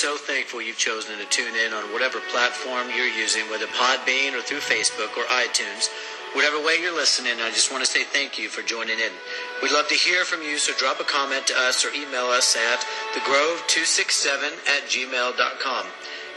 so thankful you've chosen to tune in on whatever platform you're using, whether Podbean or through Facebook or iTunes. Whatever way you're listening, I just want to say thank you for joining in. We'd love to hear from you, so drop a comment to us or email us at thegrove267 at gmail.com.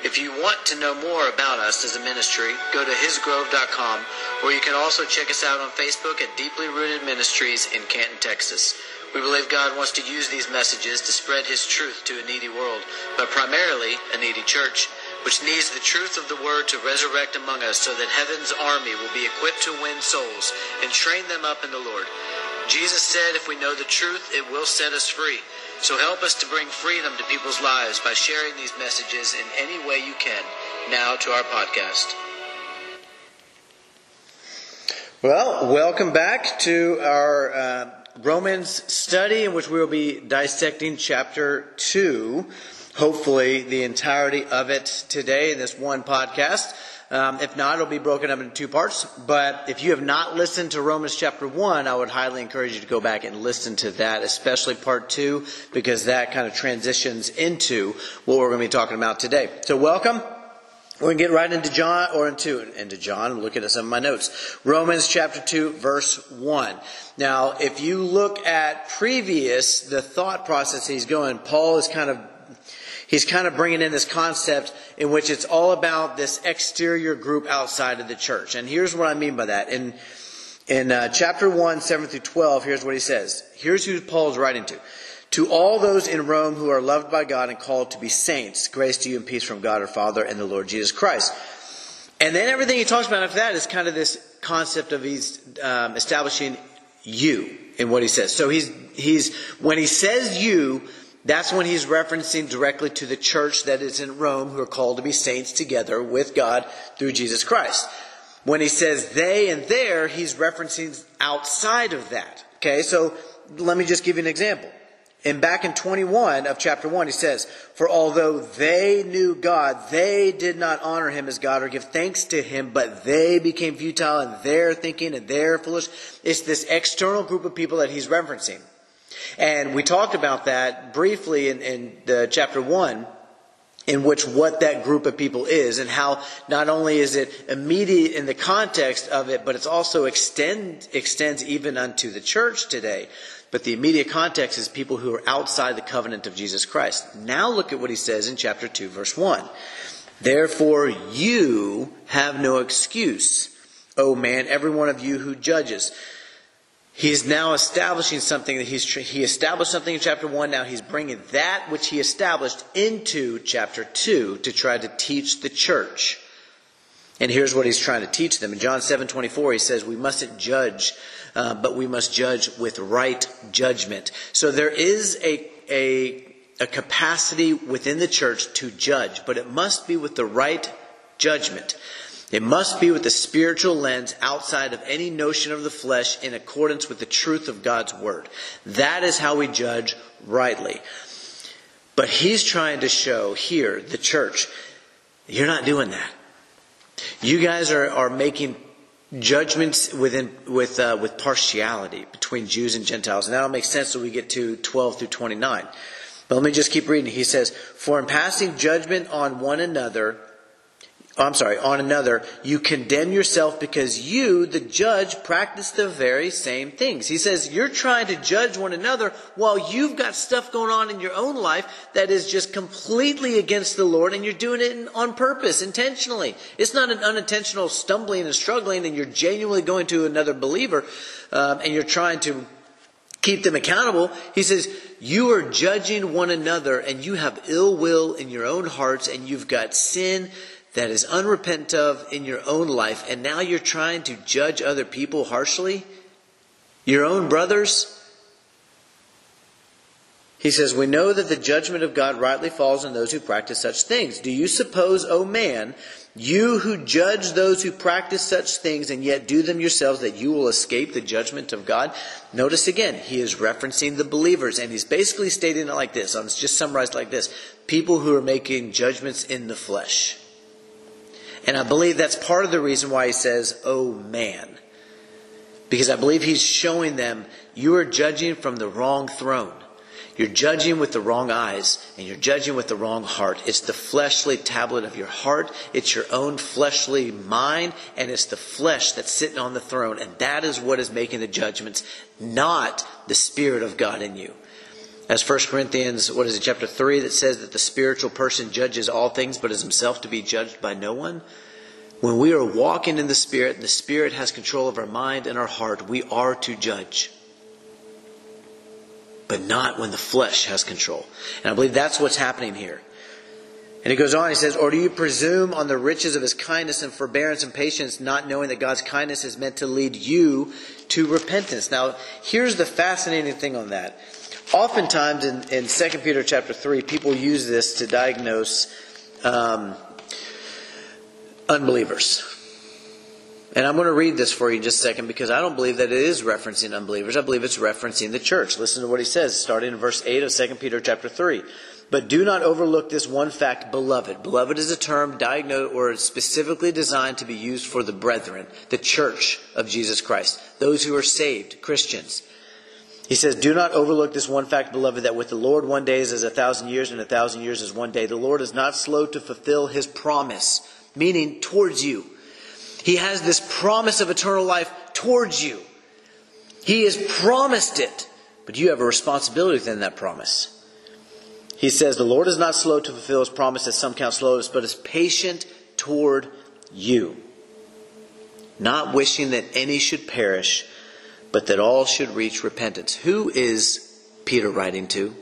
If you want to know more about us as a ministry, go to hisgrove.com, or you can also check us out on Facebook at Deeply Rooted Ministries in Canton, Texas. We believe God wants to use these messages to spread His truth to a needy world, but primarily a needy church, which needs the truth of the Word to resurrect among us so that heaven's army will be equipped to win souls and train them up in the Lord. Jesus said, if we know the truth, it will set us free. So help us to bring freedom to people's lives by sharing these messages in any way you can. Now to our podcast. Well, welcome back to our. Uh Romans study in which we will be dissecting chapter 2, hopefully the entirety of it today in this one podcast. Um, if not, it'll be broken up into two parts. But if you have not listened to Romans chapter 1, I would highly encourage you to go back and listen to that, especially part 2, because that kind of transitions into what we're going to be talking about today. So welcome. We're going to get right into John, or into, into John, looking at some of my notes. Romans chapter 2, verse 1. Now, if you look at previous, the thought process he's going, Paul is kind of, he's kind of bringing in this concept in which it's all about this exterior group outside of the church. And here's what I mean by that. In, in uh, chapter 1, 7 through 12, here's what he says. Here's who Paul's writing to. To all those in Rome who are loved by God and called to be saints, grace to you and peace from God our Father and the Lord Jesus Christ. And then everything he talks about after that is kind of this concept of he's um, establishing you in what he says. So he's he's when he says you, that's when he's referencing directly to the church that is in Rome who are called to be saints together with God through Jesus Christ. When he says they and there, he's referencing outside of that. Okay, so let me just give you an example. And back in 21 of chapter 1, he says, For although they knew God, they did not honor him as God or give thanks to him, but they became futile in their thinking and their foolish. It's this external group of people that he's referencing. And we talked about that briefly in, in the chapter 1, in which what that group of people is and how not only is it immediate in the context of it, but it's also extend, extends even unto the church today. But the immediate context is people who are outside the covenant of Jesus Christ. Now look at what he says in chapter 2, verse 1. Therefore you have no excuse, O man, every one of you who judges. He's now establishing something that he's, he established something in chapter 1. Now he's bringing that which he established into chapter 2 to try to teach the church. And here's what he's trying to teach them. In John 7 24, he says, We mustn't judge uh, but we must judge with right judgment. So there is a, a, a capacity within the church to judge, but it must be with the right judgment. It must be with the spiritual lens outside of any notion of the flesh in accordance with the truth of God's word. That is how we judge rightly. But he's trying to show here, the church, you're not doing that. You guys are, are making judgments within with uh, with partiality between Jews and Gentiles, and that'll make sense when we get to 12 through 29. But let me just keep reading. He says, "For in passing judgment on one another." I'm sorry, on another, you condemn yourself because you, the judge, practice the very same things. He says you're trying to judge one another while you've got stuff going on in your own life that is just completely against the Lord and you're doing it on purpose, intentionally. It's not an unintentional stumbling and struggling and you're genuinely going to another believer um, and you're trying to keep them accountable. He says, you are judging one another and you have ill will in your own hearts and you've got sin that is unrepentant of in your own life, and now you're trying to judge other people harshly? Your own brothers? He says, We know that the judgment of God rightly falls on those who practice such things. Do you suppose, O man, you who judge those who practice such things and yet do them yourselves, that you will escape the judgment of God? Notice again, he is referencing the believers, and he's basically stating it like this. I'm just summarized like this people who are making judgments in the flesh. And I believe that's part of the reason why he says, oh man. Because I believe he's showing them, you are judging from the wrong throne. You're judging with the wrong eyes and you're judging with the wrong heart. It's the fleshly tablet of your heart. It's your own fleshly mind and it's the flesh that's sitting on the throne. And that is what is making the judgments, not the Spirit of God in you. As 1 Corinthians, what is it, chapter 3, that says that the spiritual person judges all things but is himself to be judged by no one. When we are walking in the Spirit and the Spirit has control of our mind and our heart, we are to judge but not when the flesh has control. And I believe that's what's happening here. And he goes on, he says, Or do you presume on the riches of his kindness and forbearance and patience, not knowing that God's kindness is meant to lead you to repentance? Now, here's the fascinating thing on that. Oftentimes in, in 2 Peter chapter 3, people use this to diagnose um, unbelievers. And I'm going to read this for you in just a second because I don't believe that it is referencing unbelievers. I believe it's referencing the church. Listen to what he says, starting in verse 8 of 2 Peter chapter 3. But do not overlook this one fact, beloved. Beloved is a term diagnosed or specifically designed to be used for the brethren, the church of Jesus Christ, those who are saved, Christians. He says, Do not overlook this one fact, beloved, that with the Lord one day is as a thousand years, and a thousand years is one day. The Lord is not slow to fulfill his promise, meaning towards you he has this promise of eternal life towards you. He has promised it, but you have a responsibility within that promise. He says, The Lord is not slow to fulfill his promise, as some count slowness, but is patient toward you, not wishing that any should perish, but that all should reach repentance. Who is Peter writing to?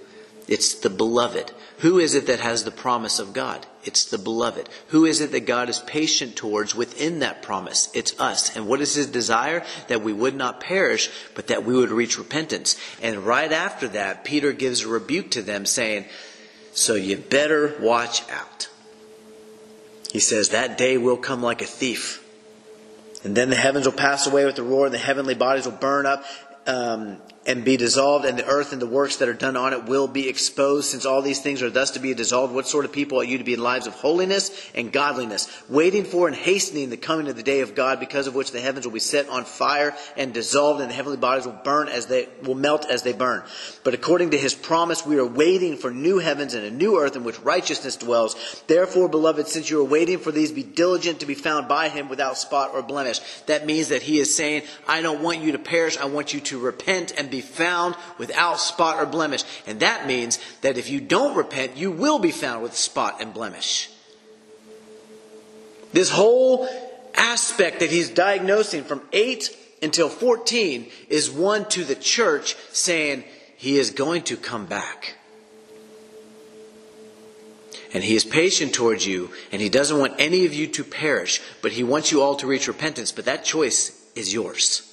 It's the beloved. Who is it that has the promise of God? It's the beloved. Who is it that God is patient towards within that promise? It's us. And what is his desire? That we would not perish, but that we would reach repentance. And right after that, Peter gives a rebuke to them saying, So you better watch out. He says, That day will come like a thief. And then the heavens will pass away with a roar, and the heavenly bodies will burn up. Um, and be dissolved, and the earth and the works that are done on it will be exposed. Since all these things are thus to be dissolved, what sort of people are you to be in lives of holiness and godliness, waiting for and hastening the coming of the day of God, because of which the heavens will be set on fire and dissolved, and the heavenly bodies will burn as they will melt as they burn. But according to His promise, we are waiting for new heavens and a new earth in which righteousness dwells. Therefore, beloved, since you are waiting for these, be diligent to be found by Him without spot or blemish. That means that He is saying, "I don't want you to perish. I want you to repent and be found without spot or blemish. And that means that if you don't repent, you will be found with spot and blemish. This whole aspect that he's diagnosing from 8 until 14 is one to the church saying he is going to come back. And he is patient towards you, and he doesn't want any of you to perish, but he wants you all to reach repentance. But that choice is yours.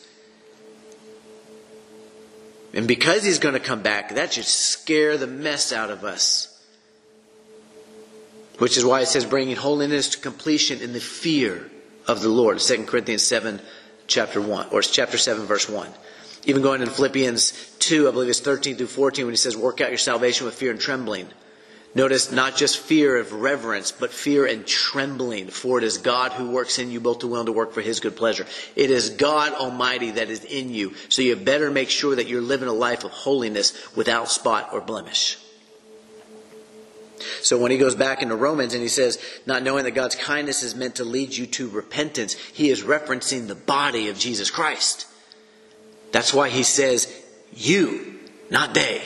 And because he's going to come back, that should scare the mess out of us. Which is why it says bringing holiness to completion in the fear of the Lord. 2 Corinthians 7, chapter 1, or chapter 7, verse 1. Even going in Philippians 2, I believe it's 13 through 14, when he says, work out your salvation with fear and trembling. Notice not just fear of reverence, but fear and trembling, for it is God who works in you both to will and to work for his good pleasure. It is God Almighty that is in you. So you better make sure that you're living a life of holiness without spot or blemish. So when he goes back into Romans and he says, not knowing that God's kindness is meant to lead you to repentance, he is referencing the body of Jesus Christ. That's why he says, you, not they.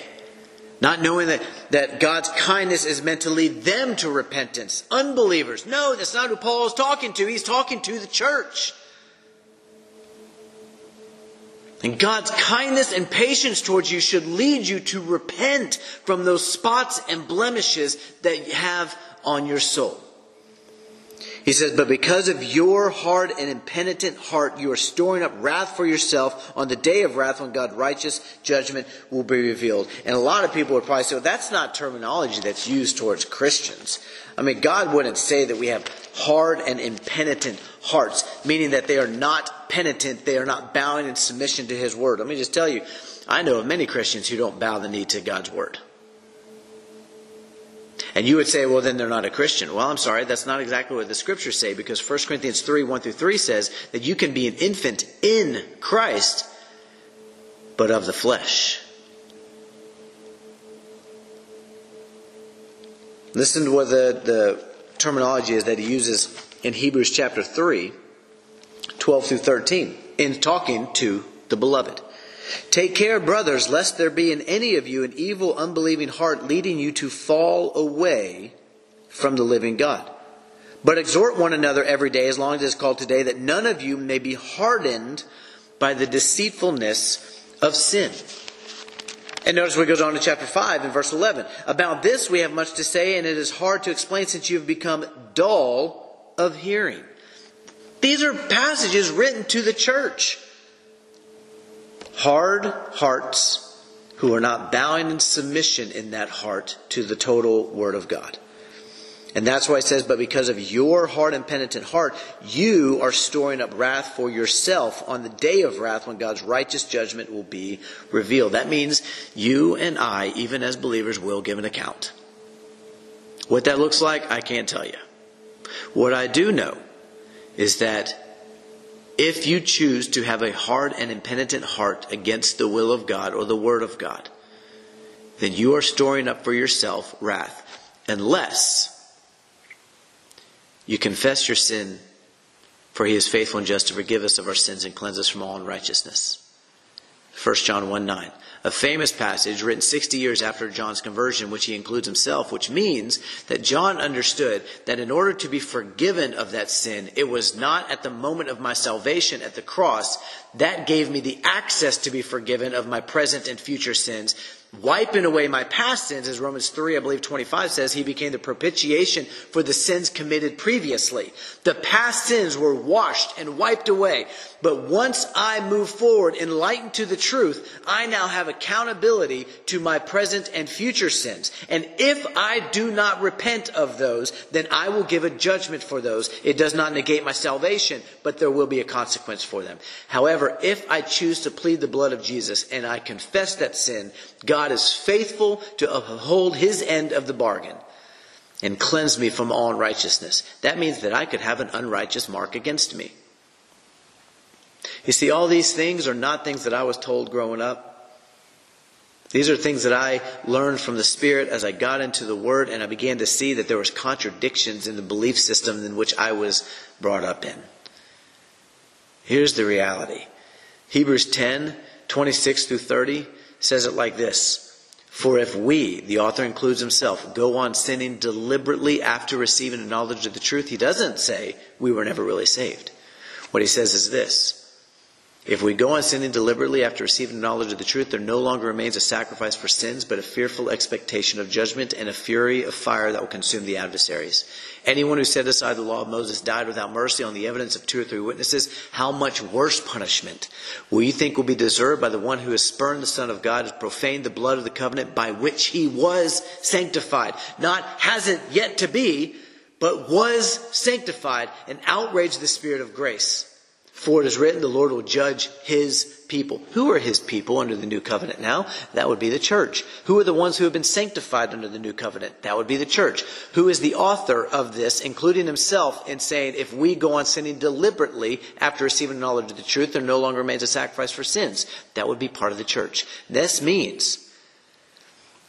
Not knowing that, that God's kindness is meant to lead them to repentance. Unbelievers. No, that's not who Paul is talking to. He's talking to the church. And God's kindness and patience towards you should lead you to repent from those spots and blemishes that you have on your soul. He says, But because of your hard and impenitent heart, you are storing up wrath for yourself on the day of wrath when God's righteous judgment will be revealed. And a lot of people would probably say, well, that's not terminology that's used towards Christians. I mean, God wouldn't say that we have hard and impenitent hearts, meaning that they are not penitent, they are not bowing in submission to His word. Let me just tell you, I know of many Christians who don't bow the knee to God's word. And you would say, well, then they're not a Christian. Well, I'm sorry, that's not exactly what the scriptures say because 1 Corinthians 3, 1 through 3 says that you can be an infant in Christ, but of the flesh. Listen to what the, the terminology is that he uses in Hebrews chapter 3, 12 through 13, in talking to the beloved. Take care, brothers, lest there be in any of you an evil, unbelieving heart leading you to fall away from the living God. But exhort one another every day, as long as it is called today, that none of you may be hardened by the deceitfulness of sin. And notice what goes on in chapter 5 and verse 11. About this we have much to say, and it is hard to explain since you have become dull of hearing. These are passages written to the church. Hard hearts who are not bowing in submission in that heart to the total Word of God. And that's why it says, but because of your hard and penitent heart, you are storing up wrath for yourself on the day of wrath when God's righteous judgment will be revealed. That means you and I, even as believers, will give an account. What that looks like, I can't tell you. What I do know is that if you choose to have a hard and impenitent heart against the will of God or the Word of God, then you are storing up for yourself wrath. Unless you confess your sin, for he is faithful and just to forgive us of our sins and cleanse us from all unrighteousness. 1 John 1 9. A famous passage written 60 years after John's conversion, which he includes himself, which means that John understood that in order to be forgiven of that sin, it was not at the moment of my salvation at the cross that gave me the access to be forgiven of my present and future sins wiping away my past sins, as Romans 3, I believe 25 says, he became the propitiation for the sins committed previously. The past sins were washed and wiped away. But once I move forward, enlightened to the truth, I now have accountability to my present and future sins. And if I do not repent of those, then I will give a judgment for those. It does not negate my salvation, but there will be a consequence for them. However, if I choose to plead the blood of Jesus and I confess that sin, God is faithful to uphold his end of the bargain and cleanse me from all unrighteousness. That means that I could have an unrighteous mark against me. You see, all these things are not things that I was told growing up. These are things that I learned from the Spirit as I got into the Word and I began to see that there was contradictions in the belief system in which I was brought up in. Here's the reality. Hebrews 10, 26 through 30 says it like this. For if we, the author includes himself, go on sinning deliberately after receiving a knowledge of the truth, he doesn't say we were never really saved. What he says is this if we go on sinning deliberately after receiving knowledge of the truth, there no longer remains a sacrifice for sins, but a fearful expectation of judgment and a fury of fire that will consume the adversaries. Anyone who set aside the law of Moses died without mercy on the evidence of two or three witnesses. How much worse punishment will you think will be deserved by the one who has spurned the Son of God, has profaned the blood of the covenant by which he was sanctified? Not hasn't yet to be, but was sanctified and outraged the Spirit of grace. For it is written, the Lord will judge his people. Who are his people under the new covenant now? That would be the church. Who are the ones who have been sanctified under the new covenant? That would be the church. Who is the author of this, including himself, in saying, if we go on sinning deliberately after receiving knowledge of the truth, there no longer remains a sacrifice for sins? That would be part of the church. This means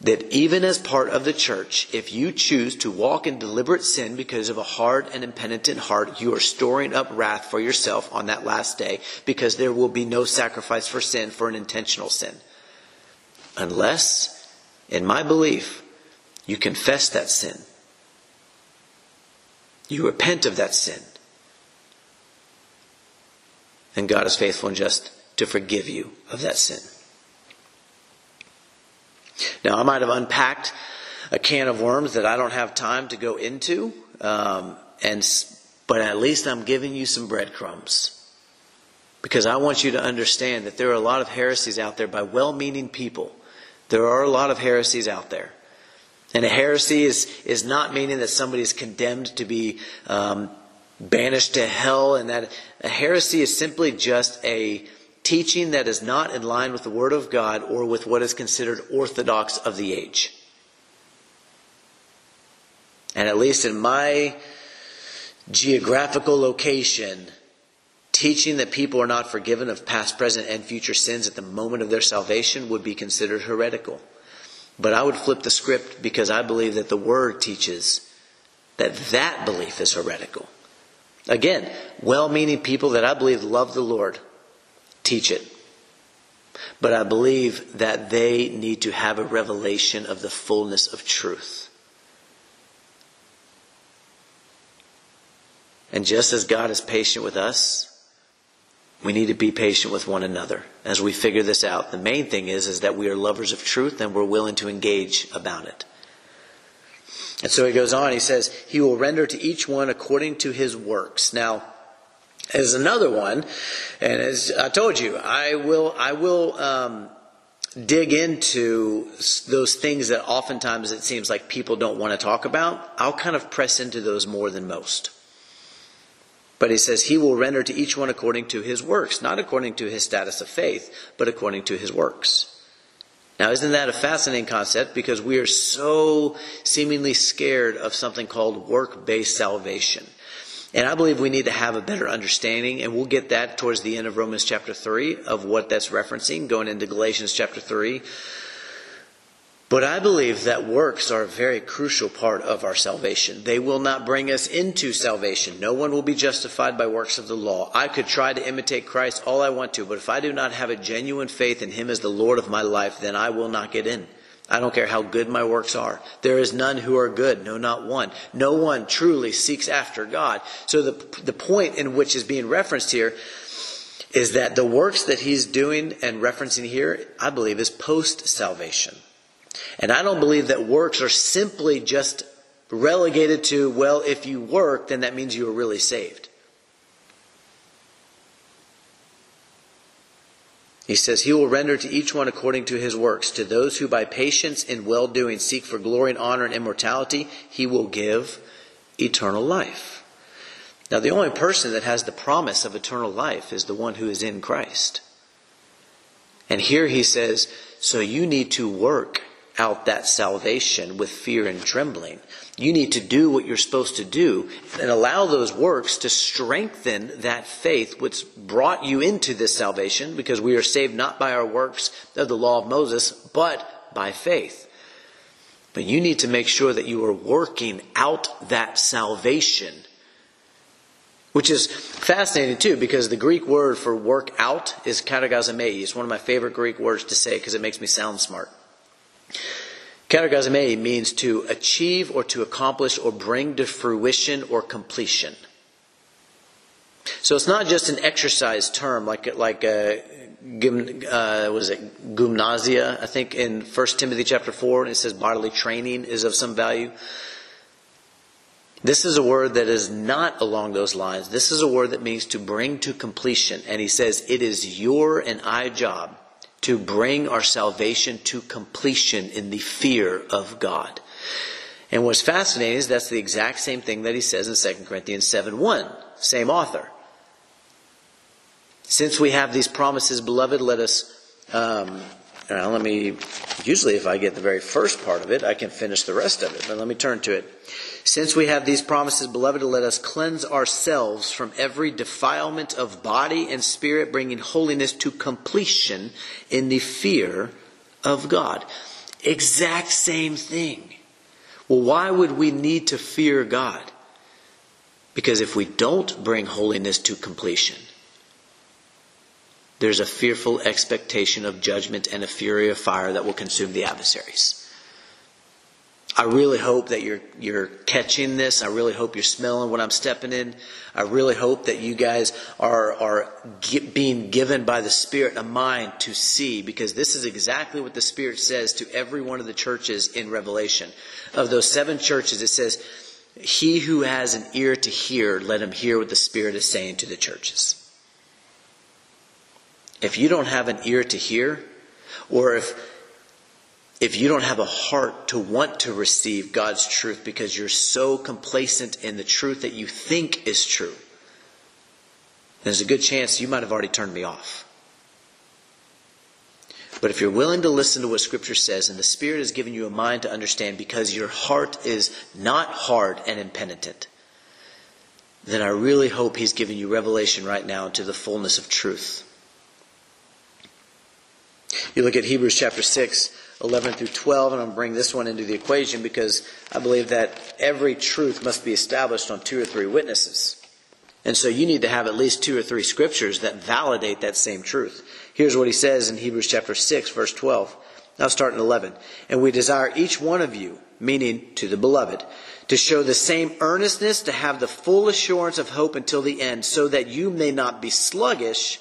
that even as part of the church, if you choose to walk in deliberate sin because of a hard and impenitent heart, you are storing up wrath for yourself on that last day because there will be no sacrifice for sin for an intentional sin. Unless, in my belief, you confess that sin. You repent of that sin. And God is faithful and just to forgive you of that sin. Now, I might have unpacked a can of worms that I don't have time to go into, um, and but at least I'm giving you some breadcrumbs. Because I want you to understand that there are a lot of heresies out there by well meaning people. There are a lot of heresies out there. And a heresy is, is not meaning that somebody is condemned to be um, banished to hell, and that a heresy is simply just a teaching that is not in line with the Word of God or with what is considered orthodox of the age. And at least in my geographical location, teaching that people are not forgiven of past, present, and future sins at the moment of their salvation would be considered heretical. But I would flip the script because I believe that the Word teaches that that belief is heretical. Again, well meaning people that I believe love the Lord teach it. But I believe that they need to have a revelation of the fullness of truth. And just as God is patient with us, we need to be patient with one another as we figure this out. The main thing is, is that we are lovers of truth and we're willing to engage about it. And so he goes on, he says, He will render to each one according to his works. Now, as another one, and as I told you, I will, I will, um, dig into those things that oftentimes it seems like people don't want to talk about. I'll kind of press into those more than most. But he says, He will render to each one according to his works, not according to his status of faith, but according to his works. Now, isn't that a fascinating concept? Because we are so seemingly scared of something called work based salvation. And I believe we need to have a better understanding, and we'll get that towards the end of Romans chapter 3 of what that's referencing, going into Galatians chapter 3. But I believe that works are a very crucial part of our salvation. They will not bring us into salvation. No one will be justified by works of the law. I could try to imitate Christ all I want to, but if I do not have a genuine faith in Him as the Lord of my life, then I will not get in. I don't care how good my works are. There is none who are good, no, not one. No one truly seeks after God. So the, the point in which is being referenced here is that the works that he's doing and referencing here, I believe, is post salvation. And I don't believe that works are simply just relegated to, well, if you work, then that means you are really saved. He says, He will render to each one according to his works. To those who by patience and well doing seek for glory and honor and immortality, He will give eternal life. Now, the only person that has the promise of eternal life is the one who is in Christ. And here he says, So you need to work out that salvation with fear and trembling. You need to do what you're supposed to do and allow those works to strengthen that faith which brought you into this salvation because we are saved not by our works of the law of Moses, but by faith. But you need to make sure that you are working out that salvation. Which is fascinating too, because the Greek word for work out is katergazomai. It's one of my favorite Greek words to say because it makes me sound smart. Katergazomai means to achieve or to accomplish or bring to fruition or completion. So it's not just an exercise term like like uh, uh, was it gymnasia? I think in 1 Timothy chapter four, and it says bodily training is of some value. This is a word that is not along those lines. This is a word that means to bring to completion, and he says it is your and I job to bring our salvation to completion in the fear of God. And what's fascinating is that's the exact same thing that he says in 2 Corinthians 7 1, same author. Since we have these promises, beloved, let us. Um, let me. Usually, if I get the very first part of it, I can finish the rest of it. But let me turn to it. Since we have these promises, beloved, let us cleanse ourselves from every defilement of body and spirit, bringing holiness to completion in the fear of God. Exact same thing. Well, why would we need to fear God? Because if we don't bring holiness to completion, there's a fearful expectation of judgment and a fury of fire that will consume the adversaries. I really hope that you're you're catching this. I really hope you're smelling what I'm stepping in. I really hope that you guys are are being given by the Spirit a mind to see, because this is exactly what the Spirit says to every one of the churches in Revelation. Of those seven churches, it says, "He who has an ear to hear, let him hear what the Spirit is saying to the churches." If you don't have an ear to hear, or if if you don't have a heart to want to receive God's truth because you're so complacent in the truth that you think is true, there's a good chance you might have already turned me off. But if you're willing to listen to what Scripture says and the Spirit has given you a mind to understand because your heart is not hard and impenitent, then I really hope He's given you revelation right now into the fullness of truth. You look at Hebrews chapter 6, 11 through 12, and I'm going to bring this one into the equation because I believe that every truth must be established on two or three witnesses. And so you need to have at least two or three scriptures that validate that same truth. Here's what he says in Hebrews chapter 6, verse 12. Now start in 11. And we desire each one of you, meaning to the beloved, to show the same earnestness, to have the full assurance of hope until the end, so that you may not be sluggish,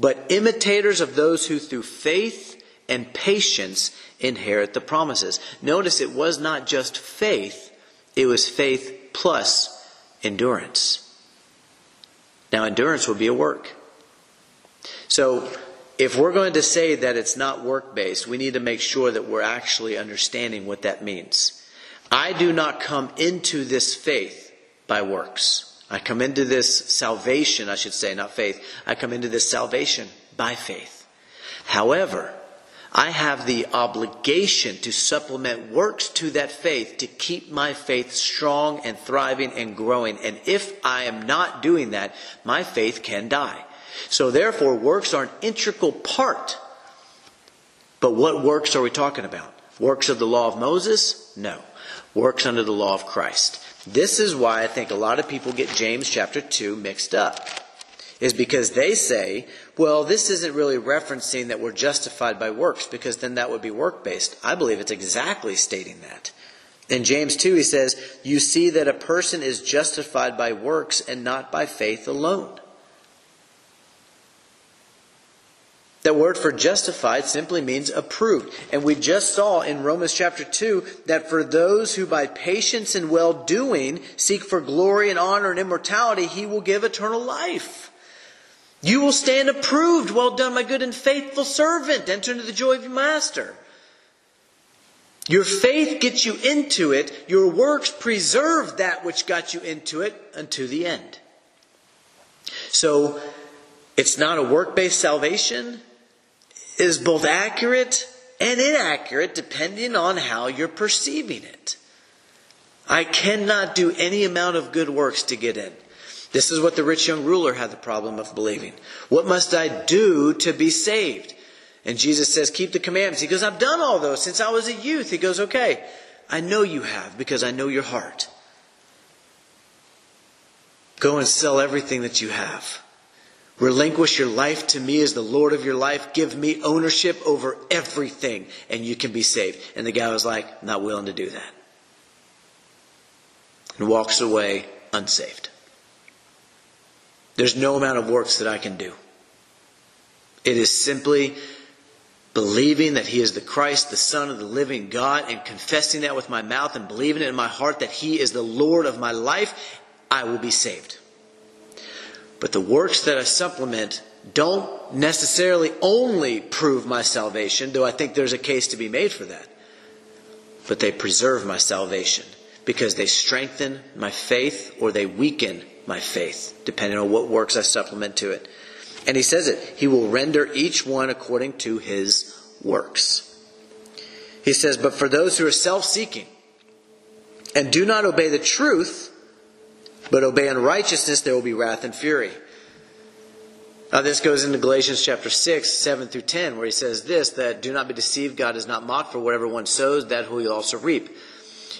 but imitators of those who through faith and patience inherit the promises. Notice it was not just faith, it was faith plus endurance. Now, endurance would be a work. So, if we're going to say that it's not work based, we need to make sure that we're actually understanding what that means. I do not come into this faith by works. I come into this salvation, I should say, not faith. I come into this salvation by faith. However, I have the obligation to supplement works to that faith to keep my faith strong and thriving and growing. And if I am not doing that, my faith can die. So therefore, works are an integral part. But what works are we talking about? Works of the law of Moses? No. Works under the law of Christ. This is why I think a lot of people get James chapter 2 mixed up is because they say, well, this isn't really referencing that we're justified by works because then that would be work based. I believe it's exactly stating that. In James 2, he says, You see that a person is justified by works and not by faith alone. The word for justified simply means approved. And we just saw in Romans chapter 2 that for those who by patience and well doing seek for glory and honor and immortality, he will give eternal life. You will stand approved. Well done, my good and faithful servant. Enter into the joy of your master. Your faith gets you into it. Your works preserve that which got you into it unto the end. So, it's not a work based salvation. Is both accurate and inaccurate depending on how you're perceiving it. I cannot do any amount of good works to get in. This is what the rich young ruler had the problem of believing. What must I do to be saved? And Jesus says, Keep the commandments. He goes, I've done all those since I was a youth. He goes, Okay, I know you have because I know your heart. Go and sell everything that you have. Relinquish your life to me as the Lord of your life. Give me ownership over everything, and you can be saved. And the guy was like, Not willing to do that. And walks away unsaved. There's no amount of works that I can do. It is simply believing that He is the Christ, the Son of the living God, and confessing that with my mouth and believing it in my heart that He is the Lord of my life, I will be saved. But the works that I supplement don't necessarily only prove my salvation, though I think there's a case to be made for that. But they preserve my salvation because they strengthen my faith or they weaken my faith, depending on what works I supplement to it. And he says it, he will render each one according to his works. He says, but for those who are self seeking and do not obey the truth, but obey unrighteousness, there will be wrath and fury. Now, this goes into Galatians chapter 6, 7 through 10, where he says this that do not be deceived, God is not mocked, for whatever one sows, that will he also reap.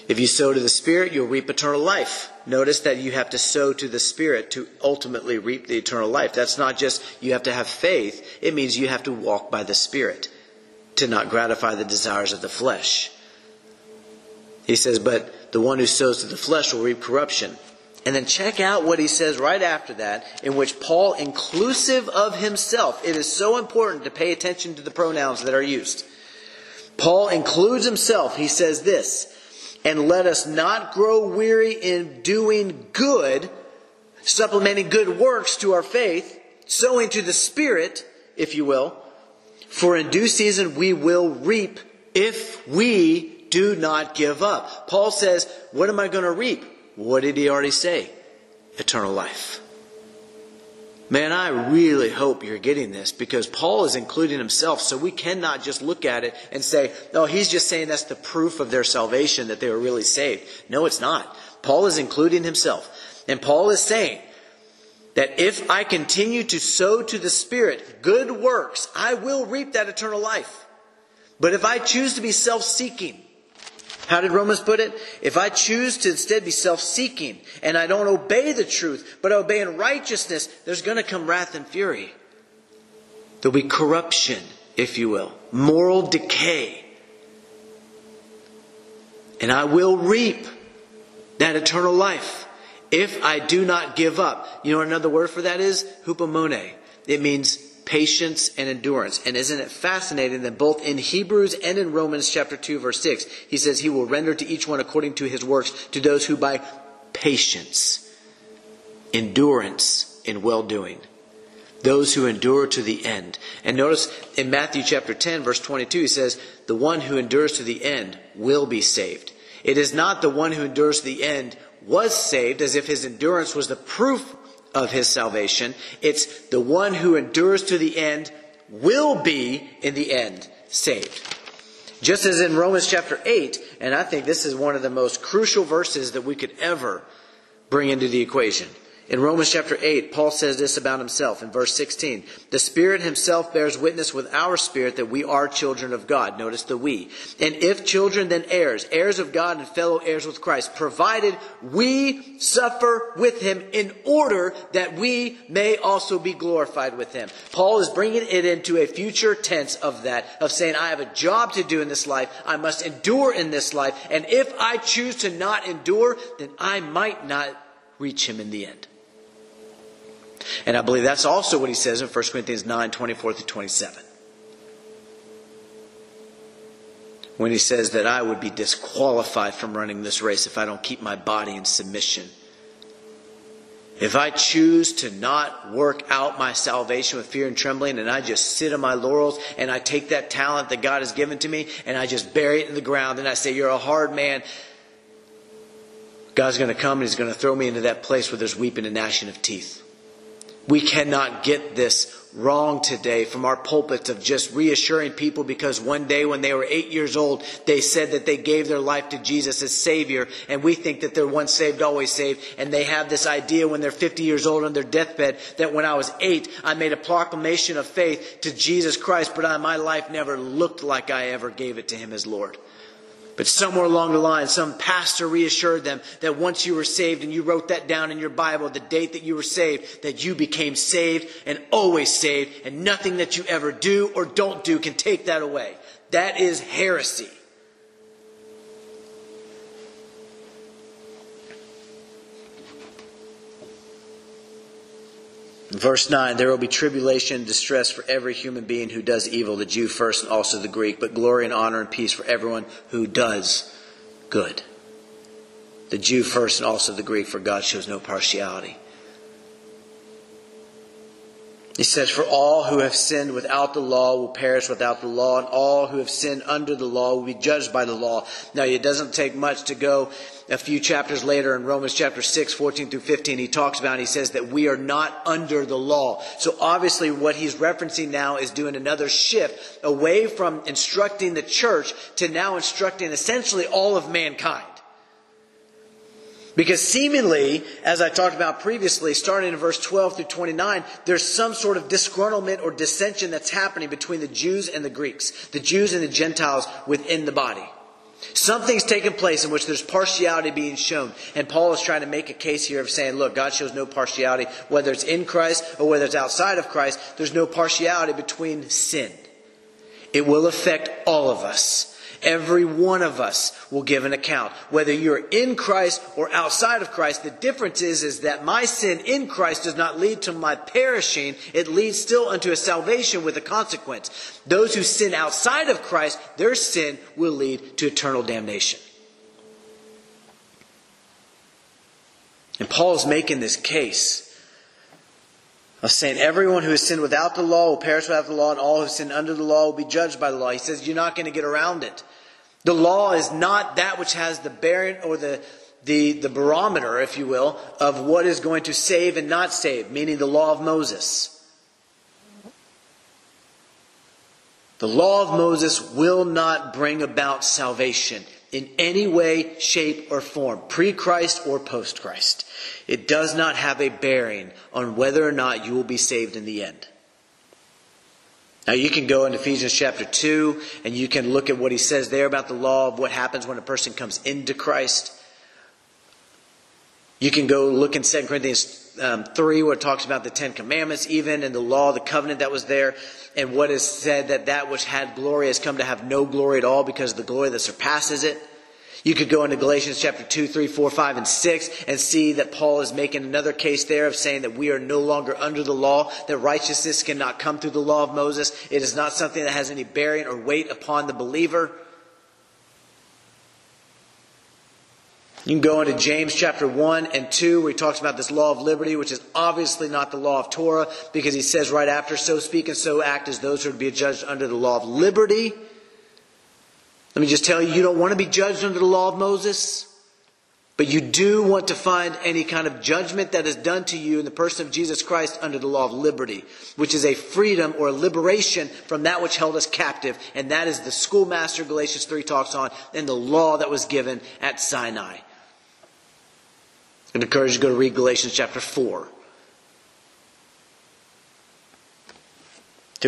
If you sow to the Spirit, you'll reap eternal life. Notice that you have to sow to the Spirit to ultimately reap the eternal life. That's not just you have to have faith, it means you have to walk by the Spirit to not gratify the desires of the flesh. He says, But the one who sows to the flesh will reap corruption. And then check out what he says right after that, in which Paul, inclusive of himself, it is so important to pay attention to the pronouns that are used. Paul includes himself. He says this and let us not grow weary in doing good, supplementing good works to our faith, sowing to the Spirit, if you will. For in due season we will reap if we do not give up. Paul says, What am I going to reap? What did he already say? Eternal life. Man, I really hope you're getting this because Paul is including himself, so we cannot just look at it and say, oh, he's just saying that's the proof of their salvation that they were really saved. No, it's not. Paul is including himself. And Paul is saying that if I continue to sow to the Spirit good works, I will reap that eternal life. But if I choose to be self seeking, how did Romans put it? If I choose to instead be self seeking and I don't obey the truth, but I obey in righteousness, there's going to come wrath and fury. There'll be corruption, if you will, moral decay. And I will reap that eternal life if I do not give up. You know another word for that is? Hupomone. It means patience and endurance. And isn't it fascinating that both in Hebrews and in Romans chapter 2 verse 6, he says he will render to each one according to his works to those who by patience, endurance in well doing. Those who endure to the end. And notice in Matthew chapter 10 verse 22, he says, the one who endures to the end will be saved. It is not the one who endures to the end was saved as if his endurance was the proof of his salvation. It's the one who endures to the end will be in the end saved. Just as in Romans chapter 8, and I think this is one of the most crucial verses that we could ever bring into the equation. In Romans chapter 8, Paul says this about himself in verse 16. The Spirit himself bears witness with our spirit that we are children of God. Notice the we. And if children, then heirs, heirs of God and fellow heirs with Christ, provided we suffer with him in order that we may also be glorified with him. Paul is bringing it into a future tense of that, of saying, I have a job to do in this life. I must endure in this life. And if I choose to not endure, then I might not reach him in the end. And I believe that's also what he says in 1 Corinthians 9 24 through 27. When he says that I would be disqualified from running this race if I don't keep my body in submission. If I choose to not work out my salvation with fear and trembling and I just sit on my laurels and I take that talent that God has given to me and I just bury it in the ground and I say, You're a hard man. God's going to come and He's going to throw me into that place where there's weeping and gnashing of teeth. We cannot get this wrong today from our pulpits of just reassuring people because one day when they were eight years old, they said that they gave their life to Jesus as Savior, and we think that they're once saved, always saved, and they have this idea when they're 50 years old on their deathbed that when I was eight, I made a proclamation of faith to Jesus Christ, but my life never looked like I ever gave it to Him as Lord. But somewhere along the line, some pastor reassured them that once you were saved and you wrote that down in your Bible, the date that you were saved, that you became saved and always saved, and nothing that you ever do or don't do can take that away. That is heresy. Verse 9, there will be tribulation and distress for every human being who does evil, the Jew first and also the Greek, but glory and honor and peace for everyone who does good. The Jew first and also the Greek, for God shows no partiality. He says, For all who have sinned without the law will perish without the law, and all who have sinned under the law will be judged by the law. Now, it doesn't take much to go a few chapters later in Romans chapter 6, 14 through 15. He talks about, he says that we are not under the law. So obviously, what he's referencing now is doing another shift away from instructing the church to now instructing essentially all of mankind. Because seemingly, as I talked about previously, starting in verse 12 through 29, there's some sort of disgruntlement or dissension that's happening between the Jews and the Greeks, the Jews and the Gentiles within the body. Something's taken place in which there's partiality being shown. And Paul is trying to make a case here of saying, look, God shows no partiality, whether it's in Christ or whether it's outside of Christ, there's no partiality between sin. It will affect all of us. Every one of us will give an account. Whether you're in Christ or outside of Christ, the difference is, is that my sin in Christ does not lead to my perishing. It leads still unto a salvation with a consequence. Those who sin outside of Christ, their sin will lead to eternal damnation. And Paul is making this case of saying everyone who has sinned without the law will perish without the law, and all who sinned under the law will be judged by the law. He says you're not going to get around it. The law is not that which has the bearing or the, the, the barometer, if you will, of what is going to save and not save, meaning the law of Moses. The law of Moses will not bring about salvation in any way, shape, or form, pre Christ or post Christ. It does not have a bearing on whether or not you will be saved in the end. Now you can go in Ephesians chapter 2 and you can look at what he says there about the law of what happens when a person comes into Christ. You can go look in 2 Corinthians um, 3 where it talks about the Ten Commandments even and the law, the covenant that was there and what is said that that which had glory has come to have no glory at all because of the glory that surpasses it. You could go into Galatians chapter 2, 3, 4, 5, and 6 and see that Paul is making another case there of saying that we are no longer under the law, that righteousness cannot come through the law of Moses. It is not something that has any bearing or weight upon the believer. You can go into James chapter 1 and 2 where he talks about this law of liberty, which is obviously not the law of Torah, because he says right after, so speak and so act as those who are to be judged under the law of liberty. Let me just tell you, you don't want to be judged under the law of Moses, but you do want to find any kind of judgment that is done to you in the person of Jesus Christ under the law of liberty, which is a freedom or a liberation from that which held us captive, and that is the schoolmaster Galatians 3 talks on, and the law that was given at Sinai. I'd encourage you to go to read Galatians chapter 4.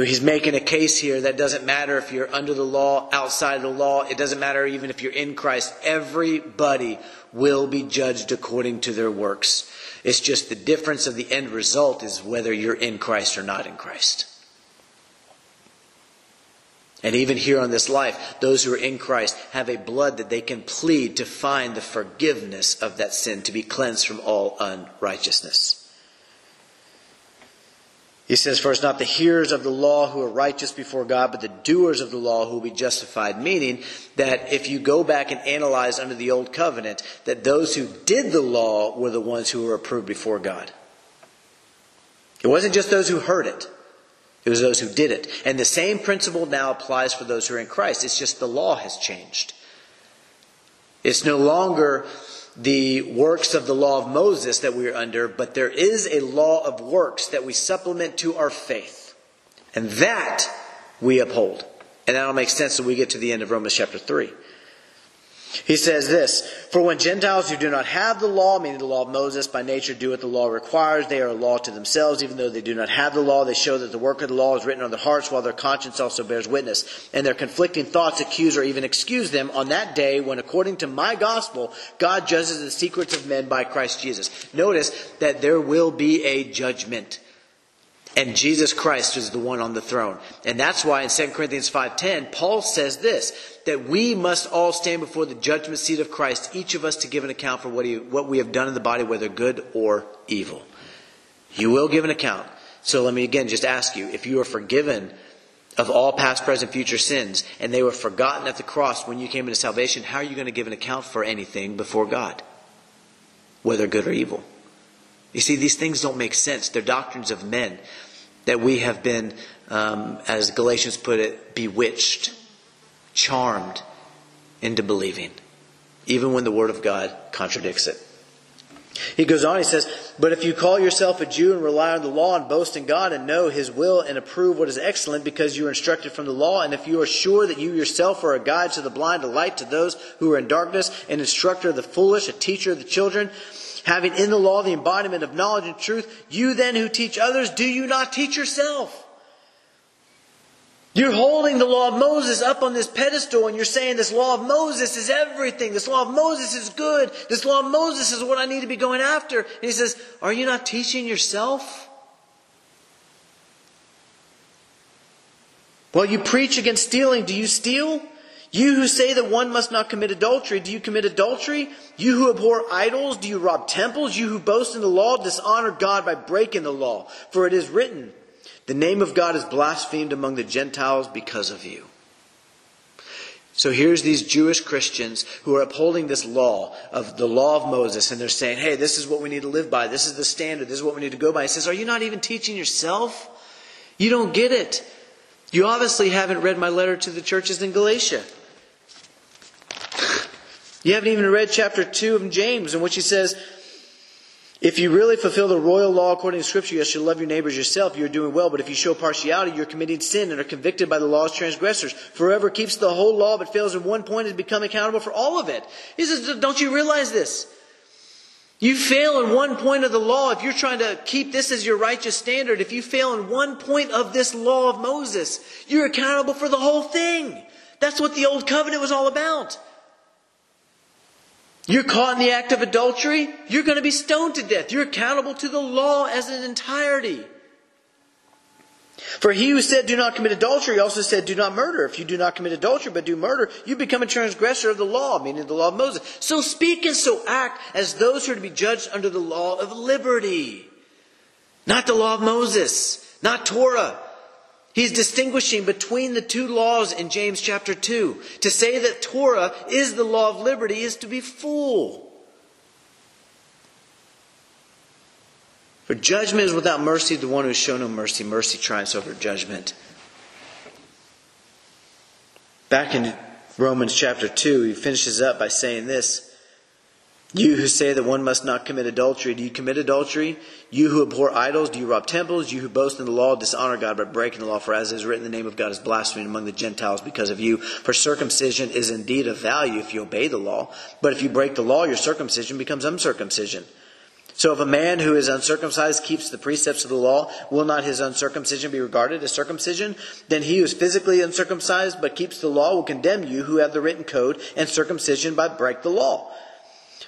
He's making a case here that doesn't matter if you're under the law, outside of the law. It doesn't matter even if you're in Christ. Everybody will be judged according to their works. It's just the difference of the end result is whether you're in Christ or not in Christ. And even here on this life, those who are in Christ have a blood that they can plead to find the forgiveness of that sin, to be cleansed from all unrighteousness. He says, For it's not the hearers of the law who are righteous before God, but the doers of the law who will be justified. Meaning that if you go back and analyze under the old covenant, that those who did the law were the ones who were approved before God. It wasn't just those who heard it. It was those who did it. And the same principle now applies for those who are in Christ. It's just the law has changed. It's no longer the works of the law of Moses that we are under, but there is a law of works that we supplement to our faith. And that we uphold. And that'll make sense when we get to the end of Romans chapter 3. He says this For when Gentiles who do not have the law, meaning the law of Moses, by nature do what the law requires, they are a law to themselves. Even though they do not have the law, they show that the work of the law is written on their hearts, while their conscience also bears witness. And their conflicting thoughts accuse or even excuse them on that day when, according to my gospel, God judges the secrets of men by Christ Jesus. Notice that there will be a judgment. And Jesus Christ is the one on the throne. And that's why in 2 Corinthians 5.10, Paul says this, that we must all stand before the judgment seat of Christ, each of us to give an account for what, he, what we have done in the body, whether good or evil. You will give an account. So let me again just ask you, if you are forgiven of all past, present, future sins, and they were forgotten at the cross when you came into salvation, how are you going to give an account for anything before God? Whether good or evil. You see, these things don't make sense. They're doctrines of men that we have been, um, as Galatians put it, bewitched, charmed into believing, even when the Word of God contradicts it. He goes on, he says, But if you call yourself a Jew and rely on the law and boast in God and know His will and approve what is excellent because you are instructed from the law, and if you are sure that you yourself are a guide to the blind, a light to those who are in darkness, an instructor of the foolish, a teacher of the children, having in the law the embodiment of knowledge and truth, you then who teach others, do you not teach yourself? You're holding the law of Moses up on this pedestal and you're saying this law of Moses is everything. This law of Moses is good. This law of Moses is what I need to be going after. And he says, Are you not teaching yourself? Well, you preach against stealing. Do you steal? You who say that one must not commit adultery, do you commit adultery? You who abhor idols, do you rob temples? You who boast in the law, dishonor God by breaking the law. For it is written, the name of God is blasphemed among the Gentiles because of you. So here's these Jewish Christians who are upholding this law of the law of Moses, and they're saying, hey, this is what we need to live by. This is the standard. This is what we need to go by. He says, are you not even teaching yourself? You don't get it. You obviously haven't read my letter to the churches in Galatia. You haven't even read chapter 2 of James, in which he says, if you really fulfill the royal law according to Scripture, you should love your neighbors yourself, you're doing well. But if you show partiality, you're committing sin and are convicted by the law's transgressors. Forever keeps the whole law but fails in one point has become accountable for all of it. He says, don't you realize this? You fail in one point of the law, if you're trying to keep this as your righteous standard, if you fail in one point of this law of Moses, you're accountable for the whole thing. That's what the old covenant was all about. You're caught in the act of adultery, you're going to be stoned to death. You're accountable to the law as an entirety. For he who said, Do not commit adultery, also said, Do not murder. If you do not commit adultery, but do murder, you become a transgressor of the law, meaning the law of Moses. So speak and so act as those who are to be judged under the law of liberty. Not the law of Moses, not Torah. He's distinguishing between the two laws in James chapter 2. To say that Torah is the law of liberty is to be fool. For judgment is without mercy. The one who has shown no mercy, mercy triumphs over judgment. Back in Romans chapter 2, he finishes up by saying this You who say that one must not commit adultery, do you commit adultery? You who abhor idols, do you rob temples? You who boast in the law, dishonor God by breaking the law. For as it is written, the name of God is blasphemed among the Gentiles because of you. For circumcision is indeed of value if you obey the law. But if you break the law, your circumcision becomes uncircumcision. So if a man who is uncircumcised keeps the precepts of the law, will not his uncircumcision be regarded as circumcision? Then he who is physically uncircumcised but keeps the law will condemn you who have the written code and circumcision but break the law.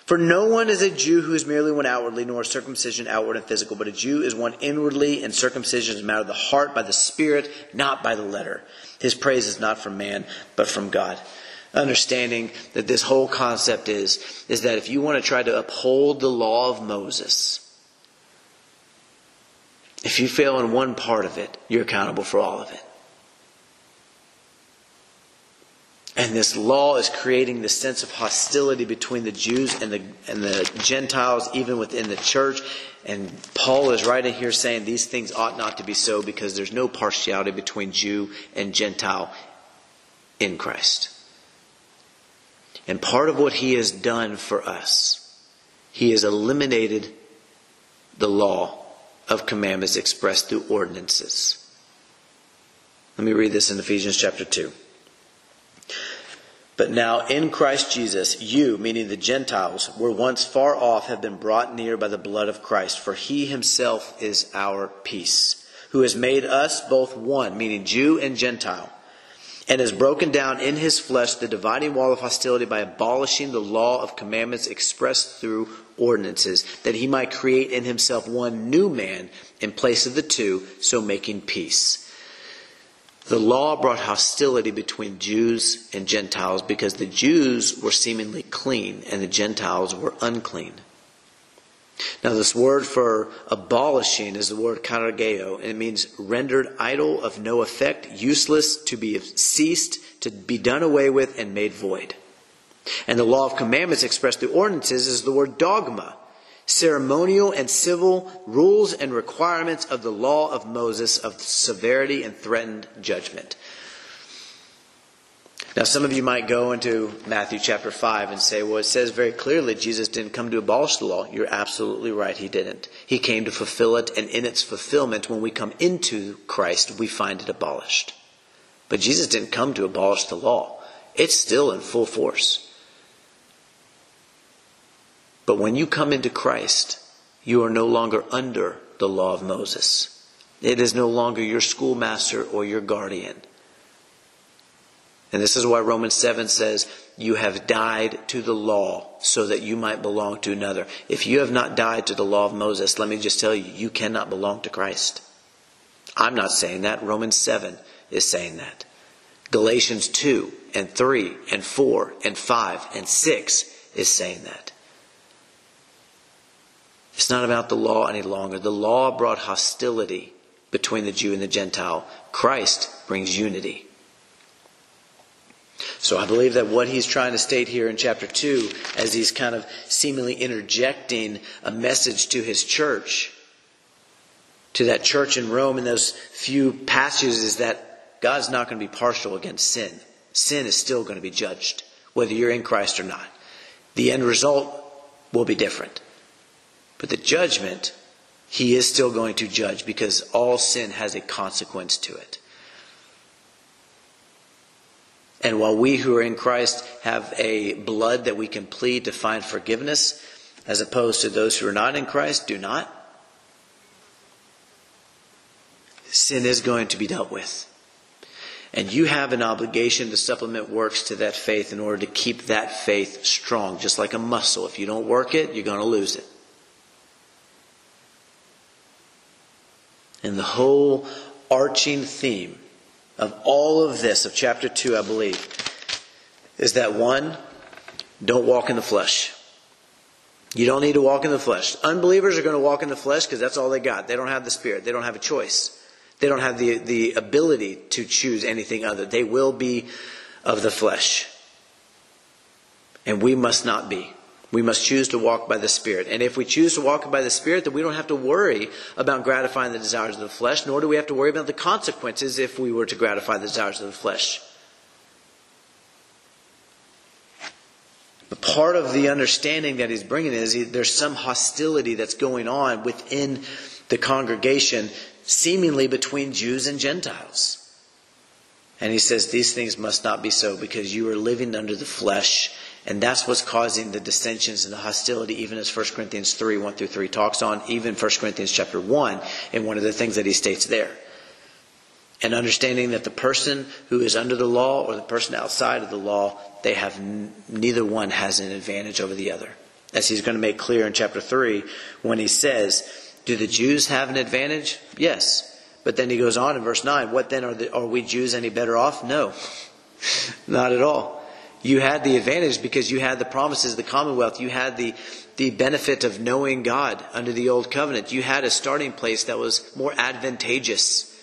For no one is a Jew who is merely one outwardly, nor circumcision outward and physical, but a Jew is one inwardly, and circumcision is a matter of the heart by the Spirit, not by the letter. His praise is not from man, but from God understanding that this whole concept is, is that if you want to try to uphold the law of Moses, if you fail in one part of it, you're accountable for all of it. And this law is creating this sense of hostility between the Jews and the, and the Gentiles, even within the church. And Paul is right in here saying these things ought not to be so because there's no partiality between Jew and Gentile in Christ. And part of what he has done for us, he has eliminated the law of commandments expressed through ordinances. Let me read this in Ephesians chapter 2. But now in Christ Jesus, you, meaning the Gentiles, were once far off, have been brought near by the blood of Christ, for he himself is our peace, who has made us both one, meaning Jew and Gentile and has broken down in his flesh the dividing wall of hostility by abolishing the law of commandments expressed through ordinances, that he might create in himself one new man in place of the two, so making peace. The law brought hostility between Jews and Gentiles because the Jews were seemingly clean and the Gentiles were unclean. Now, this word for abolishing is the word katargeo, and it means rendered idle, of no effect, useless, to be ceased, to be done away with, and made void. And the law of commandments expressed through ordinances is the word dogma, ceremonial and civil rules and requirements of the law of Moses of severity and threatened judgment. Now, some of you might go into Matthew chapter 5 and say, well, it says very clearly Jesus didn't come to abolish the law. You're absolutely right, he didn't. He came to fulfill it, and in its fulfillment, when we come into Christ, we find it abolished. But Jesus didn't come to abolish the law, it's still in full force. But when you come into Christ, you are no longer under the law of Moses. It is no longer your schoolmaster or your guardian. And this is why Romans 7 says, You have died to the law so that you might belong to another. If you have not died to the law of Moses, let me just tell you, you cannot belong to Christ. I'm not saying that. Romans 7 is saying that. Galatians 2 and 3 and 4 and 5 and 6 is saying that. It's not about the law any longer. The law brought hostility between the Jew and the Gentile. Christ brings unity. So I believe that what he's trying to state here in chapter 2, as he's kind of seemingly interjecting a message to his church, to that church in Rome in those few passages, is that God's not going to be partial against sin. Sin is still going to be judged, whether you're in Christ or not. The end result will be different. But the judgment, he is still going to judge because all sin has a consequence to it. And while we who are in Christ have a blood that we can plead to find forgiveness, as opposed to those who are not in Christ do not, sin is going to be dealt with. And you have an obligation to supplement works to that faith in order to keep that faith strong, just like a muscle. If you don't work it, you're going to lose it. And the whole arching theme of all of this, of chapter 2, I believe, is that one, don't walk in the flesh. You don't need to walk in the flesh. Unbelievers are going to walk in the flesh because that's all they got. They don't have the Spirit, they don't have a choice. They don't have the, the ability to choose anything other. They will be of the flesh. And we must not be. We must choose to walk by the Spirit. And if we choose to walk by the Spirit, then we don't have to worry about gratifying the desires of the flesh, nor do we have to worry about the consequences if we were to gratify the desires of the flesh. But part of the understanding that he's bringing is there's some hostility that's going on within the congregation seemingly between Jews and Gentiles. And he says these things must not be so because you are living under the flesh. And that's what's causing the dissensions and the hostility, even as 1 Corinthians 3, 1 through 3 talks on, even 1 Corinthians chapter 1, in one of the things that he states there. And understanding that the person who is under the law or the person outside of the law, they have neither one has an advantage over the other. As he's going to make clear in chapter 3 when he says, do the Jews have an advantage? Yes. But then he goes on in verse 9, what then are, the, are we Jews any better off? No. Not at all. You had the advantage because you had the promises of the commonwealth. You had the, the benefit of knowing God under the old covenant. You had a starting place that was more advantageous.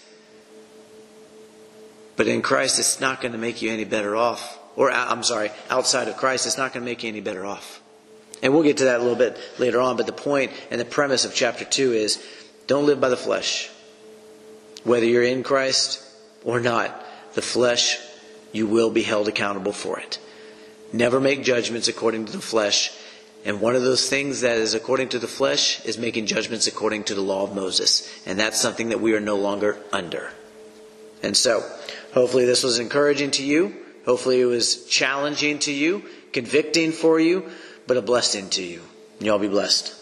But in Christ, it's not going to make you any better off. Or, uh, I'm sorry, outside of Christ, it's not going to make you any better off. And we'll get to that a little bit later on, but the point and the premise of chapter 2 is don't live by the flesh. Whether you're in Christ or not, the flesh, you will be held accountable for it. Never make judgments according to the flesh. And one of those things that is according to the flesh is making judgments according to the law of Moses. And that's something that we are no longer under. And so, hopefully this was encouraging to you. Hopefully it was challenging to you, convicting for you but a blessing to you. Y'all be blessed.